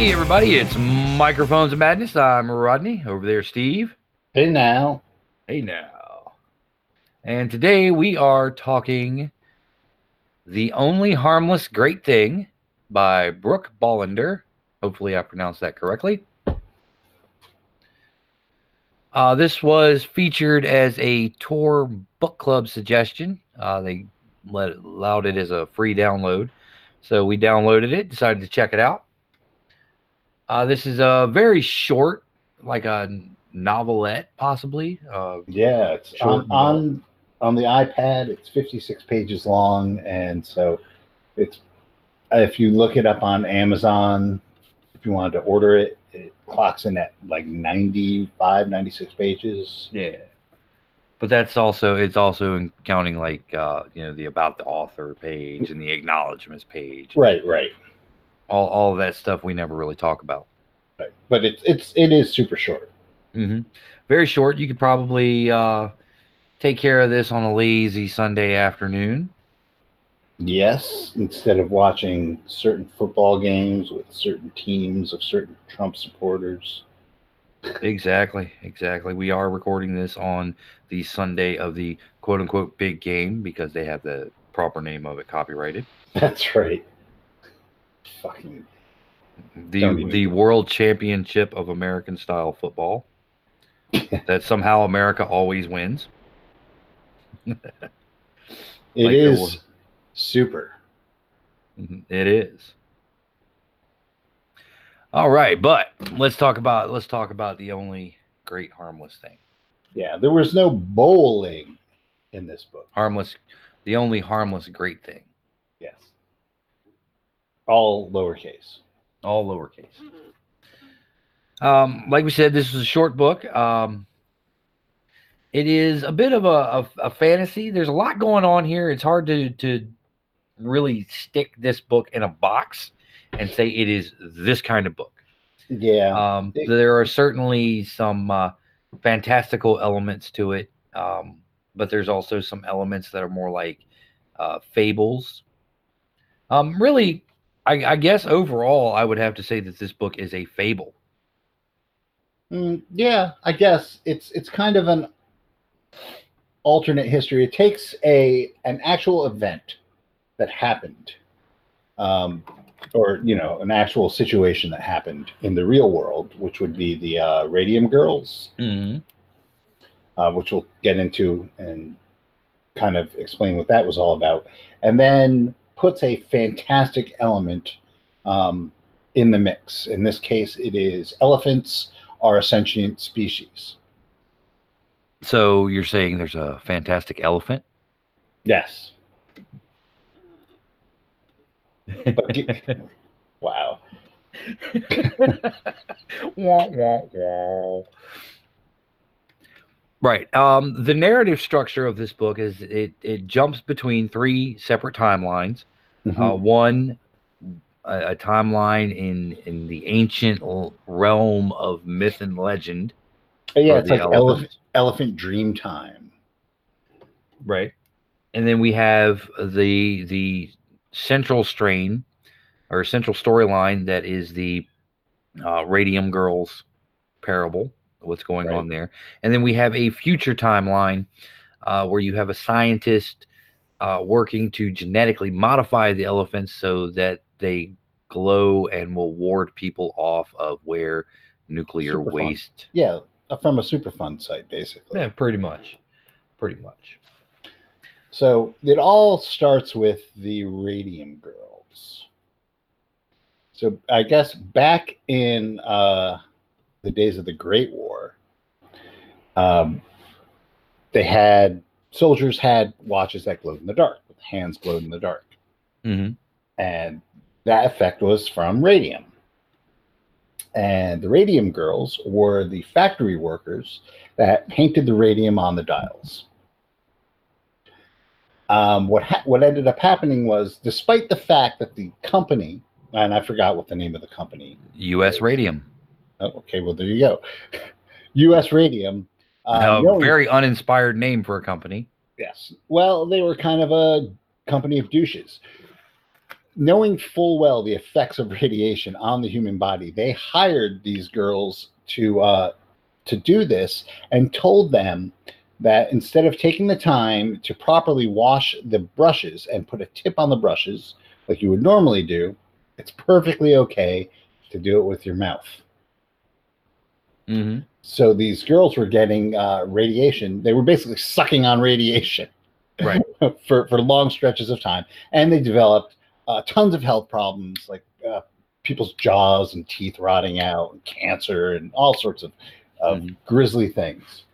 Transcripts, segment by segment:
Hey, everybody, it's Microphones of Madness. I'm Rodney. Over there, Steve. Hey now. Hey, now. And today we are talking The Only Harmless Great Thing by Brooke Bolander. Hopefully, I pronounced that correctly. Uh, this was featured as a Tor book club suggestion. Uh, they let, allowed it as a free download. So we downloaded it, decided to check it out. Uh, this is a very short, like a novelette, possibly. Uh, Yeah, it's on, on on the iPad. It's 56 pages long, and so it's if you look it up on Amazon, if you wanted to order it, it clocks in at like 95, 96 pages. yeah. But that's also it's also in counting like uh, you know the about the author page and the acknowledgments page. Right, right, All all of that stuff we never really talk about. right. But it's it's it is super short. hmm Very short. You could probably uh, take care of this on a lazy Sunday afternoon. Yes, instead of watching certain football games with certain teams of certain Trump supporters. Exactly, exactly. We are recording this on the Sunday of the quote unquote big game because they have the proper name of it copyrighted. That's right. Fucking The the World Championship of American style football. that somehow America always wins. It Like is super. Mhm, It is. All right, but let's talk about let's talk about the only great harmless thing. Yeah, there was no bowling in this book. Harmless the only harmless great thing. Yes. All lowercase. all lowercase. Um, like we said, this is a short book. Um, it is a bit of a, a, a fantasy. There's a lot going on here. It's hard to to really stick this book in a box and say it is this kind of book. Yeah. Um, there are certainly some uh, fantastical elements to it, um, but there's also some elements that are more like uh, fables. Um, really, I, I guess overall, I would have to say that this book is a fable. Mm, yeah, I guess it's it's kind of an alternate history. It takes a an actual event that happened, um, or you know, an actual situation that happened in the real world, which would be the uh, Radium Girls, Mm-hmm. uh, which we'll get into and kind of explain what that was all about, and then puts a fantastic element um, in the mix. In this case, it is elephants are a sentient species. So you're saying there's a fantastic elephant? Yes. Wow. wah, wah, wah. Right. Um, the narrative structure of this book is it it jumps between three separate timelines. Uh, one, a, a timeline in in the ancient l- realm of myth and legend. yeah, it's like elephant. elephant, elephant dream time. Right. And then we have the the central strain or central storyline that is the uh, Radium Girls parable. What's going Right. on there? And then we have a future timeline uh, where you have a scientist uh, working to genetically modify the elephants so that they glow and will ward people off of where nuclear waste. Yeah, uh, from a Superfund site, basically. Yeah, pretty much. Pretty much. So it all starts with the Radium Girls. So I guess back in uh, the days of the Great War, um, they had soldiers had watches that glowed in the dark, with hands glowed in the dark, hmm and that effect was from radium. And the Radium Girls were the factory workers that painted the radium on the dials. Um, what ha- what ended up happening was, despite the fact that the company, and I forgot what the name of the company. U.S. Radium. Oh, okay, well there you go. U.S. Radium. Uh, a no- very uninspired name for a company. yes. Well, they were kind of a company of douches. knowing full well the effects of radiation on the human body, they hired these girls to uh, to do this and told them that instead of taking the time to properly wash the brushes and put a tip on the brushes like you would normally do, it's perfectly okay to do it with your mouth. Mm-hmm. So these girls were getting uh, radiation. They were basically sucking on radiation, Right. for for long stretches of time, and they developed uh, tons of health problems like uh, people's jaws and teeth rotting out, and cancer, and all sorts of, of Mhm. grisly things.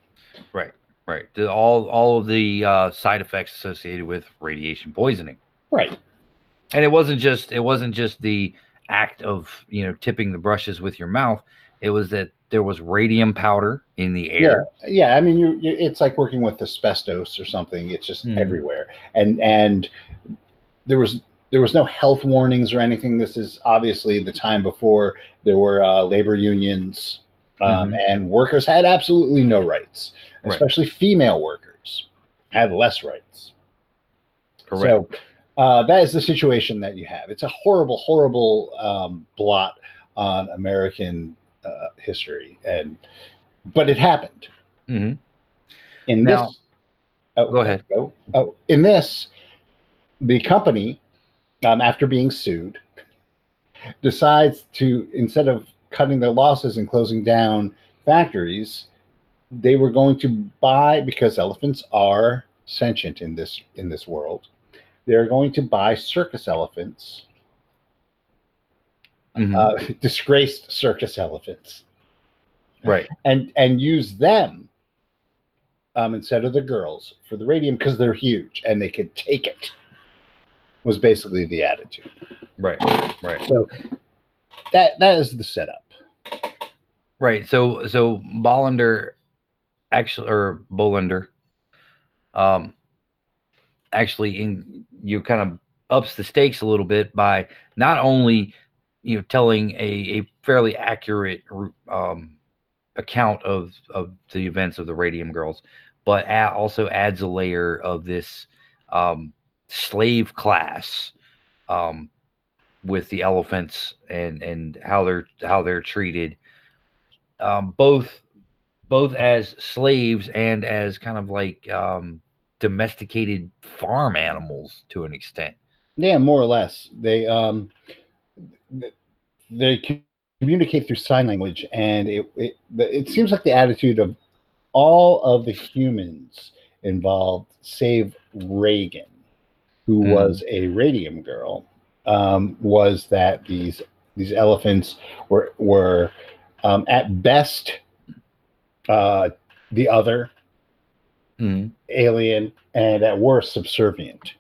Right. Right. All all of the uh, side effects associated with radiation poisoning. Right. and it wasn't just it wasn't just the act of you know tipping the brushes with your mouth it was that there was radium powder in the air Yeah, yeah. I mean, you, you it's like working with asbestos or something. It's just Mhm. everywhere, and and there was there was no health warnings or anything. This is obviously the time before there were uh, labor unions, um, and workers had absolutely no rights, Right. especially female workers had less rights. correct So uh, that is the situation that you have. It's a horrible, horrible um, blot on American uh, history, and but it happened hmm in Now- this. Oh, go ahead. Oh, oh, in this, the company, um, after being sued, decides to instead of cutting their losses and closing down factories, they were going to buy because elephants are sentient in this in this world. They're going to buy circus elephants, Mhm. uh, disgraced circus elephants, right and and use them um, instead of the girls for the radium because they're huge and they could take it. Was basically the attitude. right right So that that is the setup. right so so Bollander actually or Bolander um actually in you kind of ups the stakes a little bit by not only you know telling a, a fairly accurate um account of of the events of the radium girls but also adds a layer of this um slave class um with the elephants and and how they're how they're treated um both both as slaves and as kind of like um domesticated farm animals to an extent Yeah, more or less. They um they communicate through sign language, and it it it seems like the attitude of all of the humans involved, save Reagan, who Mm. was a radium girl, um, was that these these elephants were were um, at best uh, the other Mhm. alien, and at worst subservient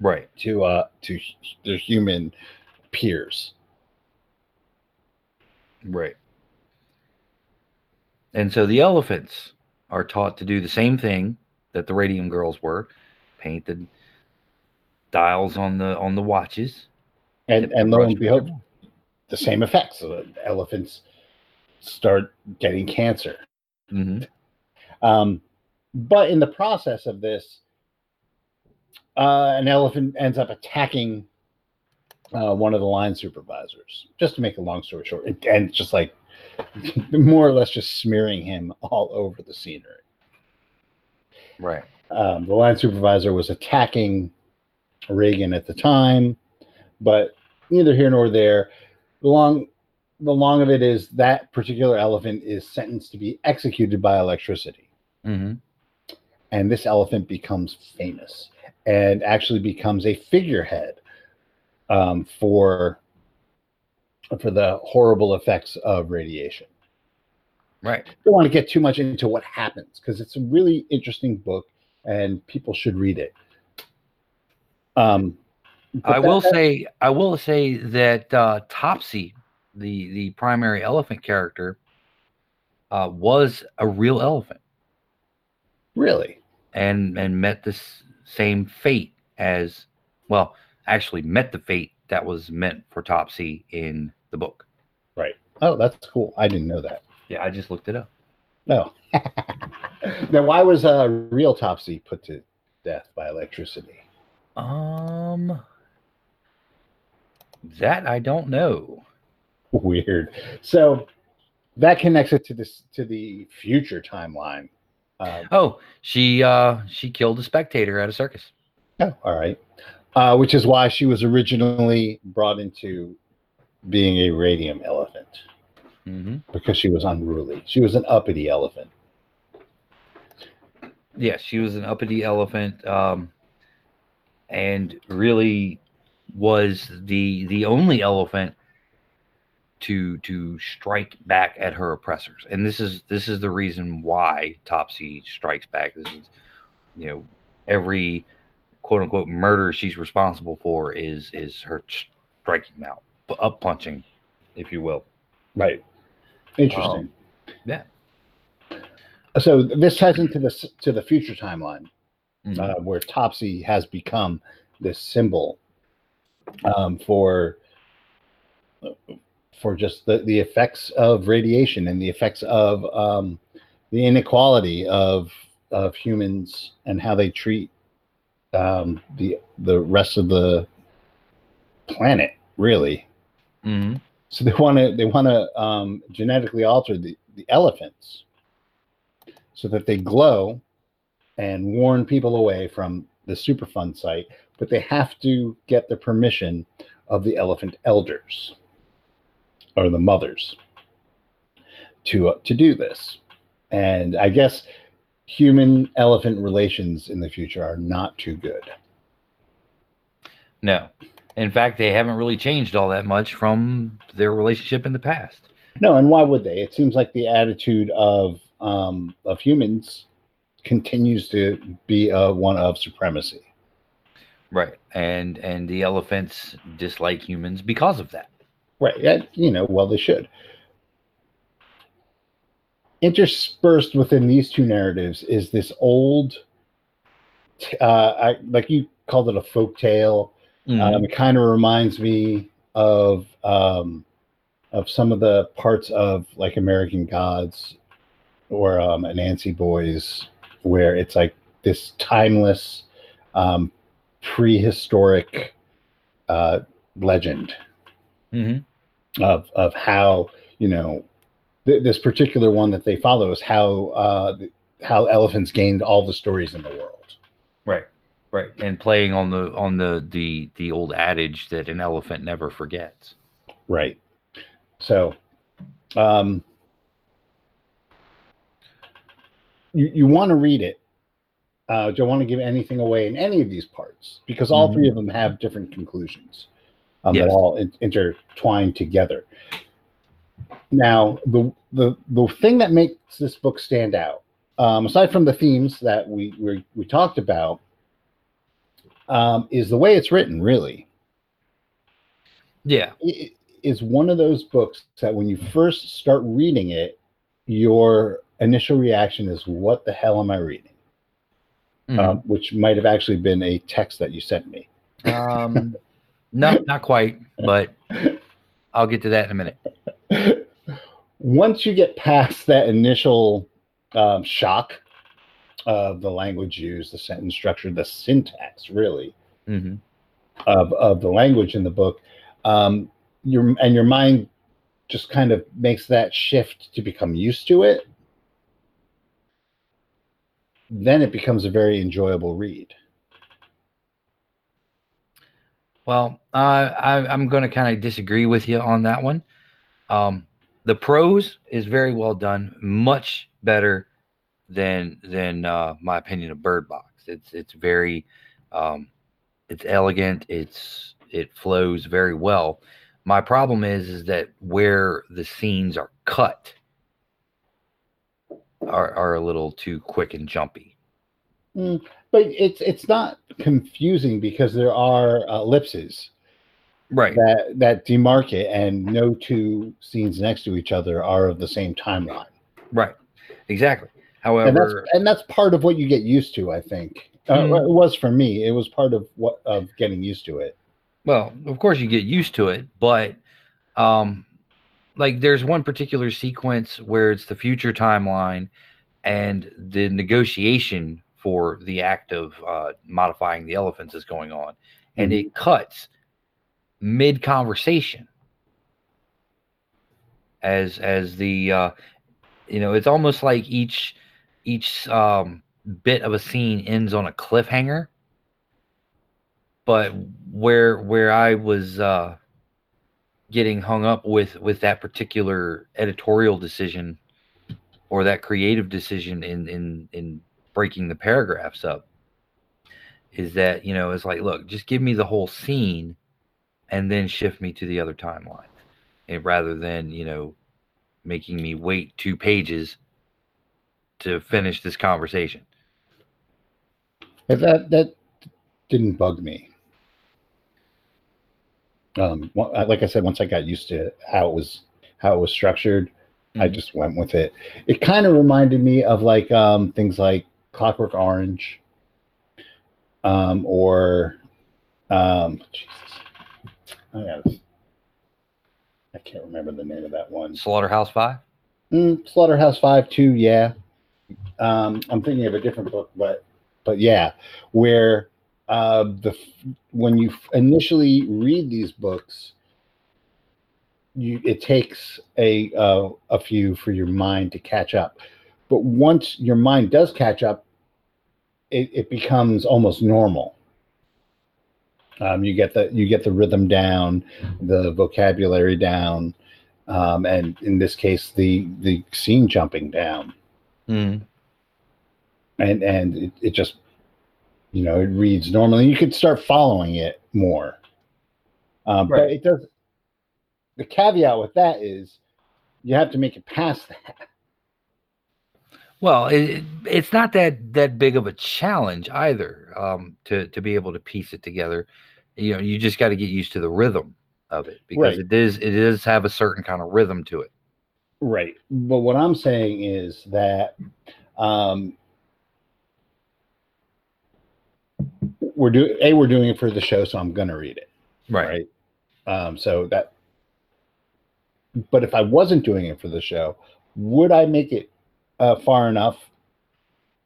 right to uh to their human peers. Right. And so the elephants are taught to do the same thing that the radium girls were, paint the dials on the on the watches. And and lo and behold, the same effects. So the elephants start getting cancer. Mhm. Um, but in the process of this, uh, an elephant ends up attacking uh, one of the line supervisors. Just to make a long story short, and- just like more or less just smearing him all over the scenery. Right. um, the line supervisor was attacking Reagan at the time, but neither here nor there. The long, the long of it is that particular elephant is sentenced to be executed by electricity, hmm and this elephant becomes famous and actually becomes a figurehead um, for for the horrible effects of radiation. Right. don't want to get too much into what happens because it's a really interesting book and people should read it. Um, I will that- say I will say that uh, Topsy, the the primary elephant character, uh, was a real elephant really and and met this same fate as well. Actually, met the fate that was meant for Topsy in the book. Right. Oh that's cool. I didn't know that. Yeah, I just looked it up. No. now, why was uh, real Topsy put to death by electricity? Um, That I don't know. Weird. So that connects it to this to the future timeline. Uh, Oh, she uh she killed a spectator at a circus. oh, all right. Uh, which is why she was originally brought into being a radium elephant Mm-hmm. because she was unruly. She was an uppity elephant. Yes, she was an uppity elephant, um, and really was the the only elephant to to strike back at her oppressors. And this is this is the reason why Topsy strikes back. This is you know every quote unquote murder she's responsible for is is her striking out, up punching, if you will. Right. Interesting. yeah. So this ties into the to the future timeline. Mhm. uh, where Topsy has become this symbol um, for for just the, the effects of radiation and the effects of um, the inequality of of humans and how they treat um, the the rest of the planet. Really, Mhm. so they want to they want to um, genetically alter the, the elephants so that they glow and warn people away from the Superfund site, but they have to get the permission of the elephant elders or the mothers to uh, to do this. And I guess human elephant relations in the future are not too good. No. In fact, they haven't really changed all that much from their relationship in the past. No, and why would they? It seems like the attitude of um, of humans continues to be uh, one of supremacy. Right. And and the elephants dislike humans because of that. Right. Yeah, you know, well, they should. Interspersed within these two narratives is this old, uh, I, like you called it a folk tale. Mhm. Um, it kind of reminds me of um, of some of the parts of like American Gods or um, Anansi Boys, where it's like this timeless, um, prehistoric uh, legend Mhm. of of how you know th- this particular one that they follow is how uh, how elephants gained all the stories in the world. Right. Right. And playing on the on the the the old adage that an elephant never forgets. Right. So, um, you you want to read it. Uh, don't want to give anything away in any of these parts because all Mhm. three of them have different conclusions um, that all in- intertwine together. Now, the the the thing that makes this book stand out, um, aside from the themes that we we, we talked about, um, is the way it's written. Really, Yeah. it is one of those books that when you first start reading it, your initial reaction is, "What the hell am I reading?" Mhm. Um, which might have actually been a text that you sent me. Um, no, not quite, but I'll get to that in a minute. Once you get past that initial um, shock of the language used, the sentence structure, the syntax, really hmm of of the language in the book, um, your and your mind just kind of makes that shift to become used to it. Then it becomes a very enjoyable read. Well, uh, I, I'm going to kind of disagree with you on that one. Um, the prose is very well done, much better than than uh, my opinion of Bird Box. It's it's very um, it's elegant. It's it flows very well. My problem is is that where the scenes are cut are are a little too quick and jumpy. But it's it's not confusing because there are uh, ellipses Right. that that demark it, and no two scenes next to each other are of the same timeline. Right. Exactly. and that's However, and that's part of what you get used to. I think uh, Mm. it was for me. It was part of what of getting used to it. Well, of course you get used to it, but um like there's one particular sequence where it's the future timeline and the negotiation for the act of uh, modifying the elephants is going on and Mhm. it cuts mid conversation as as the uh you know it's almost like each each um bit of a scene ends on a cliffhanger. But where where i was uh getting hung up with with that particular editorial decision or that creative decision in in in breaking the paragraphs up is that you know it's like look just give me the whole scene and then shift me to the other timeline and rather than you know making me wait two pages to finish this conversation If that that didn't bug me. Um, like I said, once I got used to how it was how it was structured, I Mhm. just went with it. It kind of reminded me of like um, things like Clockwork Orange, um, or um, Jesus, I, gotta- I can't remember the name of that one. slaughterhouse five Mm, Slaughterhouse Five too, yeah. Um, I'm thinking of a different book, but but yeah, where uh, the when you initially read these books, you it takes a uh, a few for your mind to catch up, but once your mind does catch up, it, it becomes almost normal. Um, you get the you get the rhythm down, the vocabulary down, um, and in this case, the the scene jumping down, mm. and and it, it just you know it reads normally. You could start following it more, um, but it does. The caveat with that is you have to make it past that. well it, it- it's not that that big of a challenge either um to to be able to piece it together you know you just got to get used to the rhythm of it because Right. it is it does have a certain kind of rhythm to it Right. But what I'm saying is that um, we're doing a we're doing it for the show, so I'm gonna read it. right? Um, so that, but if I wasn't doing it for the show, would I make it uh, far enough?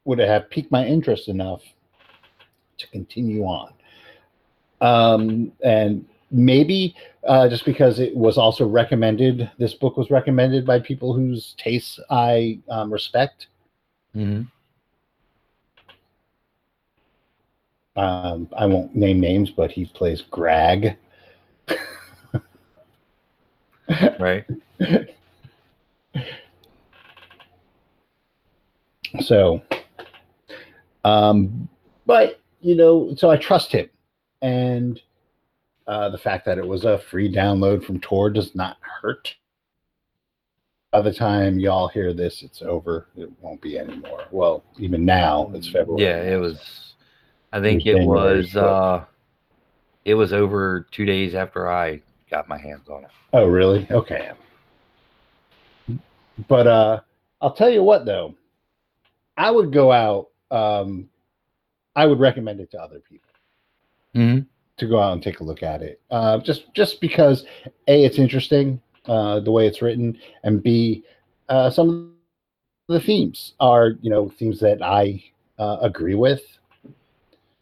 Would it have piqued my interest enough to continue on? Um, and maybe uh, just because it was also recommended, this book was recommended by people whose tastes I um, respect. hmm Um, I won't name names, but he plays Greg. right So, um, but you know, so I trust him, and uh, the fact that it was a free download from Tor does not hurt. By the time y'all hear this, it's over. It won't be anymore. Well, even now, it's February. yeah it was i think It was it was uh it was over two days after i got my hands on it Oh, really? Okay. But uh, I'll tell you what, though, I would go out. Um, I would recommend it to other people. Mm-hmm. to go out and take a look at it. Uh, just just because a it's interesting uh, the way it's written, and b uh, some of the themes are you know themes that I uh, agree with.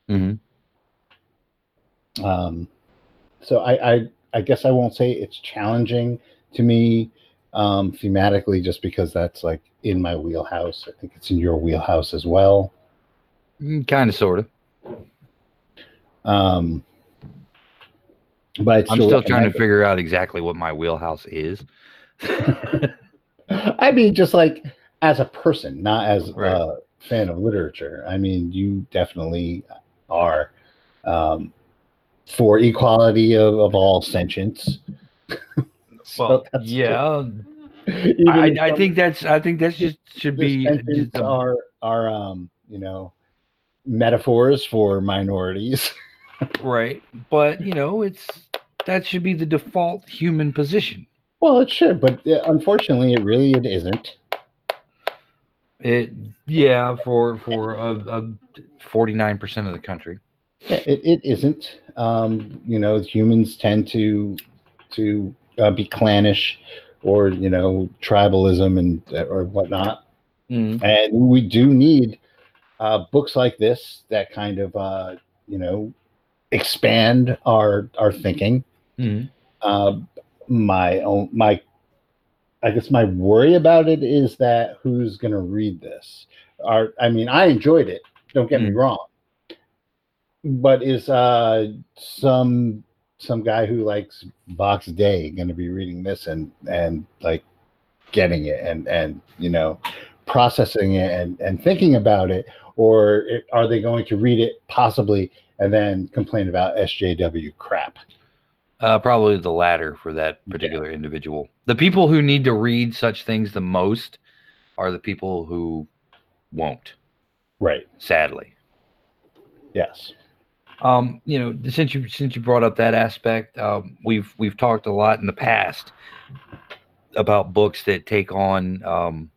Mm-hmm. Um, so I, I I guess I won't say it's challenging to me um, thematically, just because that's like in my wheelhouse. I think it's in your wheelhouse as well. kind of sort of Um, but i'm still trying to figure out exactly what my wheelhouse is I mean, just like as a person, not as Right. a fan of literature. I mean, you definitely are um, for equality of, of all sentience. So well that's yeah Even I, I think that's I think that's just should be just a- are are um, you know metaphors for minorities. right, but you know it's that should be the default human position. well, it should, but uh, unfortunately, it really it isn't. It yeah for for a forty nine percent of the country. Yeah, it, it isn't. Um, you know, humans tend to to uh, be clannish or you know tribalism and or whatnot, Mm. and we do need uh, books like this that kind of uh, you know expand our our thinking. Mhm. Uh, my own my I guess my worry about it is that who's going to read this? Are I mean, I enjoyed it. Don't get me Mm. wrong, but is uh some some guy who likes Vox Day going to be reading this and and like getting it and and you know processing it and and thinking about it, or are they going to read it possibly and then complain about SJW crap? Uh, probably the latter for that particular individual. The people who need to read such things the most are the people who won't, Right. sadly. Yes. Um, you know, since you since you brought up that aspect, um, we've we've talked a lot in the past about books that take on um,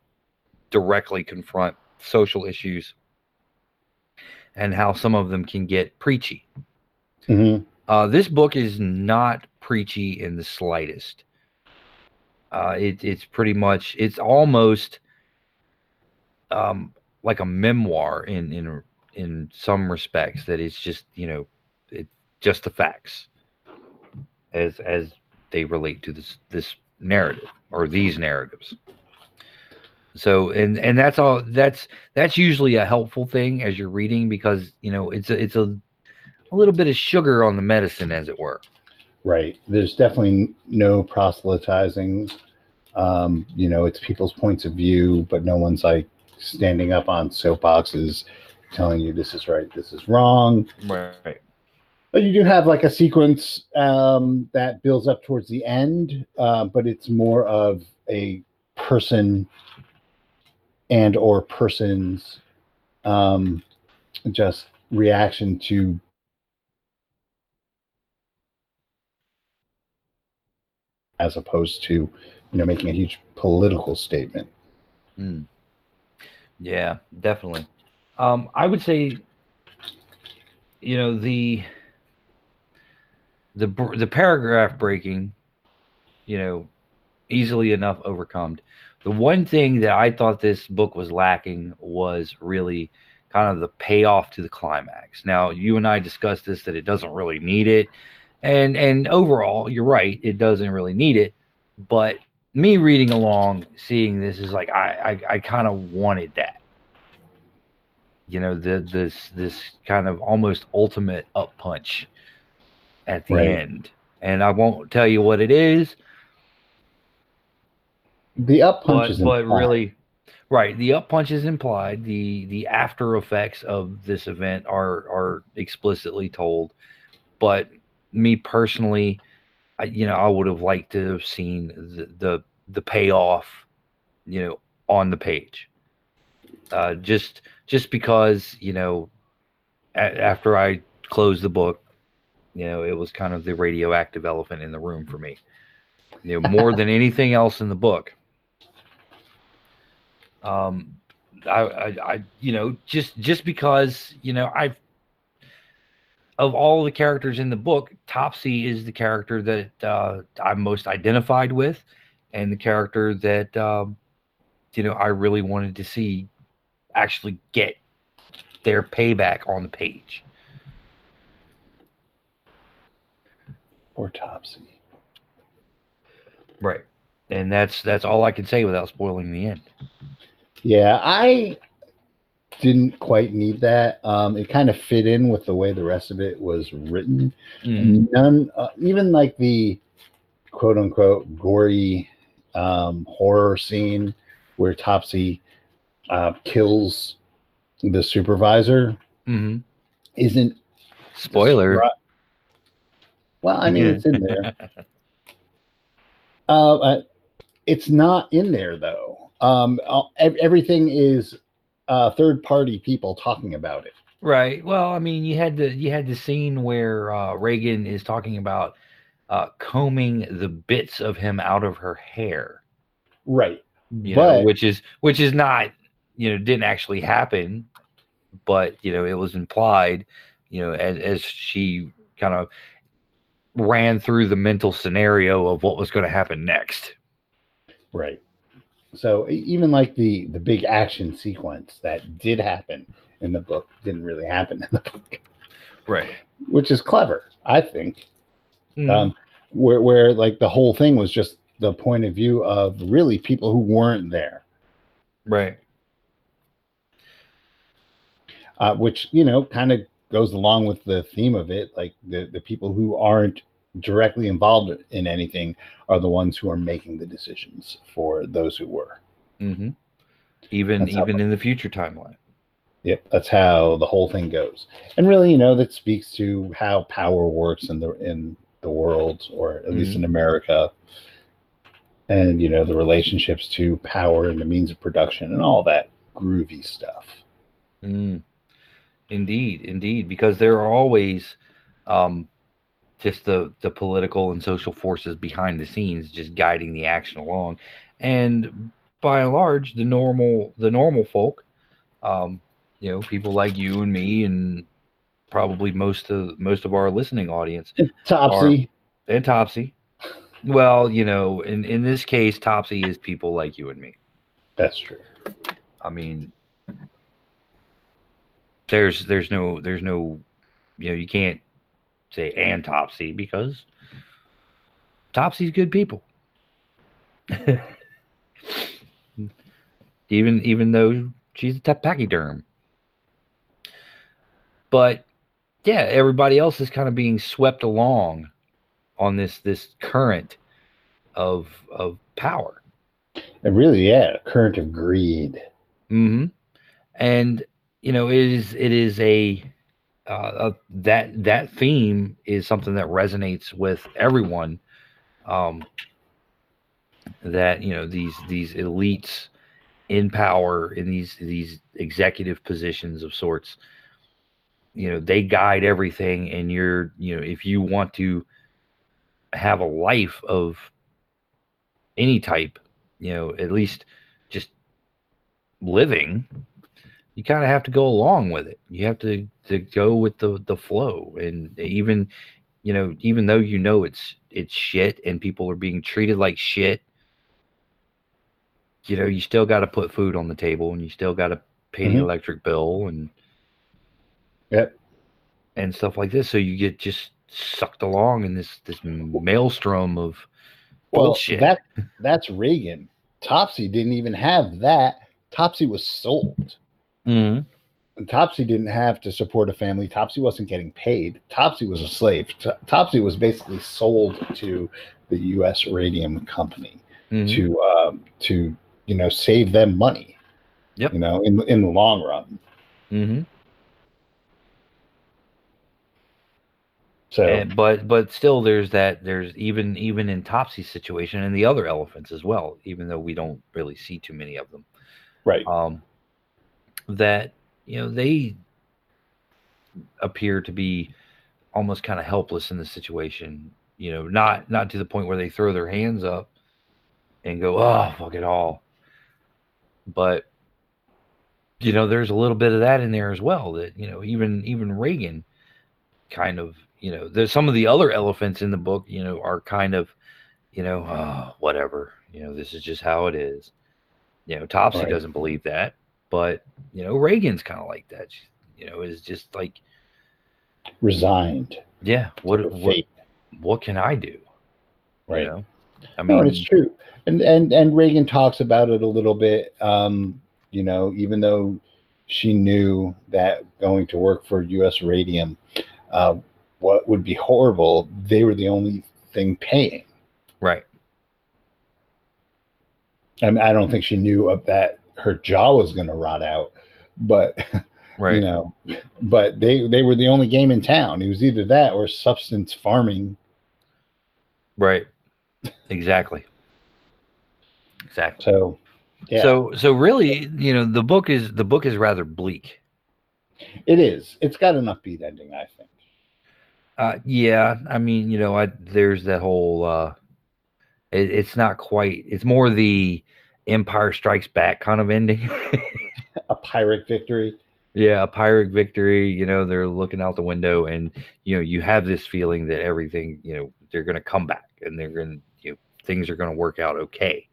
directly confront social issues and how some of them can get preachy. hmm Uh, this book is not preachy in the slightest. Uh, it, it's pretty much, it's almost um, like a memoir in in in some respects. That it's just you know, it just the facts as as they relate to this this narrative or these narratives. So and and that's all that's that's usually a helpful thing as you're reading because you know it's a it's a a little bit of sugar on the medicine, as it were. Right. There's definitely no proselytizing. Um, you know, it's people's points of view, but no one's like standing up on soapboxes telling you this is right, this is wrong. Right. But you do have like a sequence um, that builds up towards the end, uh, but it's more of a person and or persons um, just reaction to as opposed to you know making a huge political statement. Mm. Yeah, definitely. Um, I would say, you know, the the the paragraph breaking, you know, easily enough overcome. The one thing that I thought this book was lacking was really kind of the payoff to the climax. Now, you and I discussed this that it doesn't really need it. And and overall, you're right, it doesn't really need it, but me reading along, seeing this is like I I, I kind of wanted that. You know, the this this kind of almost ultimate up punch at the Right. end. And I won't tell you what it is, The up punch but but really right the up punch is implied. The the after effects of this event are are explicitly told. But me personally I, you know i would have liked to have seen the the, the payoff you know on the page. Uh just just because you know a- after i closed the book you know it was kind of the radioactive elephant in the room for me. You know more than anything else in the book um I, I i you know just just because you know i've of all the characters in the book topsy is the character that uh i'm most identified with and the character that um you know i really wanted to see actually get their payback on the page. Or Topsy. right. And that's that's all i can say without spoiling the end Yeah, I didn't quite need that. Um, it kind of fit in with the way the rest of it was written. None, uh, even like the quote unquote gory um, horror scene where Topsy uh, kills the supervisor mm-hmm. isn't spoiler Well, I mean, Yeah. it's in there. Uh, uh, it's not in there though. Um, uh, everything is uh, third party people talking about it. Right. Well, I mean, you had the you had the scene where uh, Reagan is talking about uh, combing the bits of him out of her hair, Right. you But- know, which is which is not you know didn't actually happen, but you know it was implied, you know, as as she kind of ran through the mental scenario of what was going to happen next. Right. So even like the the big action sequence that did happen in the book didn't really happen in the book, Right. which is clever, I think. Mm-hmm. Um, where where like the whole thing was just the point of view of really people who weren't there, Right. uh, which you know kind of goes along with the theme of it. Like the the people who aren't directly involved in anything are the ones who are making the decisions for those who were. hmm Even That's how- even in the future timeline. Yep, that's how the whole thing goes. And really, you know, that speaks to how power works in the in the world, or at least in America. And you know, the relationships to power and the means of production and all that groovy stuff. Mm. Indeed, indeed, because there are always um, just the the political and social forces behind the scenes, just guiding the action along, and by and large, the normal the normal folk, um, you know, people like you and me, and probably most of most of our listening audience, Topsy, and Topsy. Well, you know, in in this case, Topsy is people like you and me. that's true. I mean, there's there's no there's no you know you can't say and Topsy because Topsy's good people. even even though she's a pachyderm. But yeah, everybody else is kind of being swept along on this this current of of power. And really, yeah, current of greed. hmm And you know, it is it is a uh, uh, that that theme is something that resonates with everyone. Um, that you know these these elites in power in these these executive positions of sorts. You know, they guide everything, and you're you know if you want to have a life of any type, you know, at least just living, you kind of have to go along with it. You have to to go with the the flow, and even you know, even though you know it's it's shit and people are being treated like shit, you know, you still got to put food on the table, and you still got to pay Mhm. the electric bill and Yep. and stuff like this. So you get just sucked along in this this maelstrom of Well, bullshit. that that's Reagan. Topsy didn't even have that. Topsy was sold. Mhm. And Topsy didn't have to support a family. Topsy wasn't getting paid. Topsy was a slave. T- Topsy was basically sold to the U.S. Radium Company Mhm. to um, to you know save them money. Yep. You know, in in the long run. Mm-hmm. So And, but but still there's that there's even even in Topsy's situation and the other elephants as well, even though we don't really see too many of them. right, Um that you know they appear to be almost kind of helpless in the situation, you know, not not to the point where they throw their hands up and go, "Oh, fuck it all." But you know, there's a little bit of that in there as well that, you know, even even Reagan kind of you know there's some of the other elephants in the book you know are kind of you know oh, whatever you know this is just how it is you know topsy Right. doesn't believe that but you know reagan's kind of like that She- you know is just like resigned. yeah what what, what can i do Right. you know i No, mean and it's true. And and and Reagan talks about it a little bit. Um, you know, even though she knew that going to work for U.S. Radium, uh, what would be horrible, they were the only thing paying. right I mean, I don't think she knew of that her jaw was going to rot out, but right you know, but they they were the only game in town. It was either that or substance farming. right exactly exactly So, yeah, so so really you know the book is the book is rather bleak it is. It's got an upbeat ending, I think. Uh, yeah, I mean, you know, I there's that whole. uh it, It's not quite. It's more the Empire Strikes Back kind of ending. A Pyrrhic victory. yeah, a Pyrrhic victory. You know, they're looking out the window, and you know, you have this feeling that everything, you know, they're going to come back, and they're going you know, things are going to work out okay.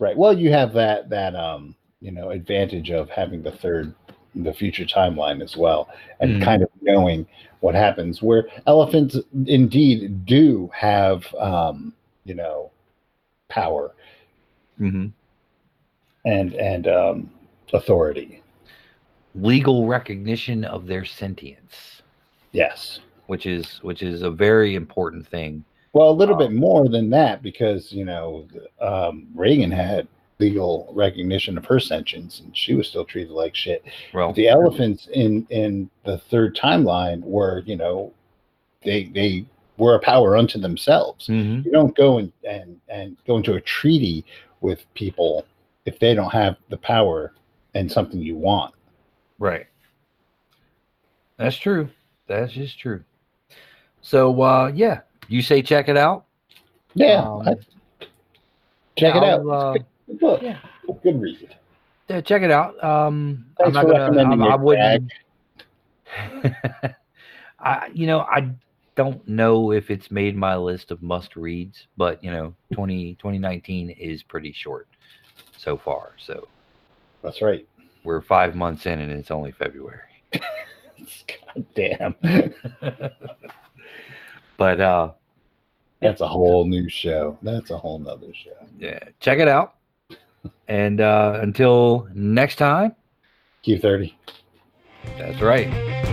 Right. Well, you have that that um you know advantage of having the third the future timeline as well, and Mhm. kind of knowing what happens. Where elephants indeed do have, um, you know, power hmm and and um, authority. Legal recognition of their sentience, Yes. which is which is a very important thing. Well, a little Um, bit more than that because you know um, Regan had legal recognition of her sentience, and she was still treated like shit. Well, The elephants in in the third timeline were, you know, they they were a power unto themselves. mhm. You don't go and and and go into a treaty with people if they don't have the power and something you want. Right. That's true. That's just true. So uh yeah, you say check it out. Yeah, Um, I- check it out. I'll, uh, It's a good book. yeah. Good read. yeah, check it out. Um Thanks I'm for not gonna recommending I, I wouldn't I you know, I don't know if it's made my list of must reads, but you know, 20 2019 is pretty short so far. So That's right. we're 5 months in and it's only February. God damn. But uh That's a whole new show. That's a whole nother show. yeah, check it out. And uh until next time, Q30. that's right.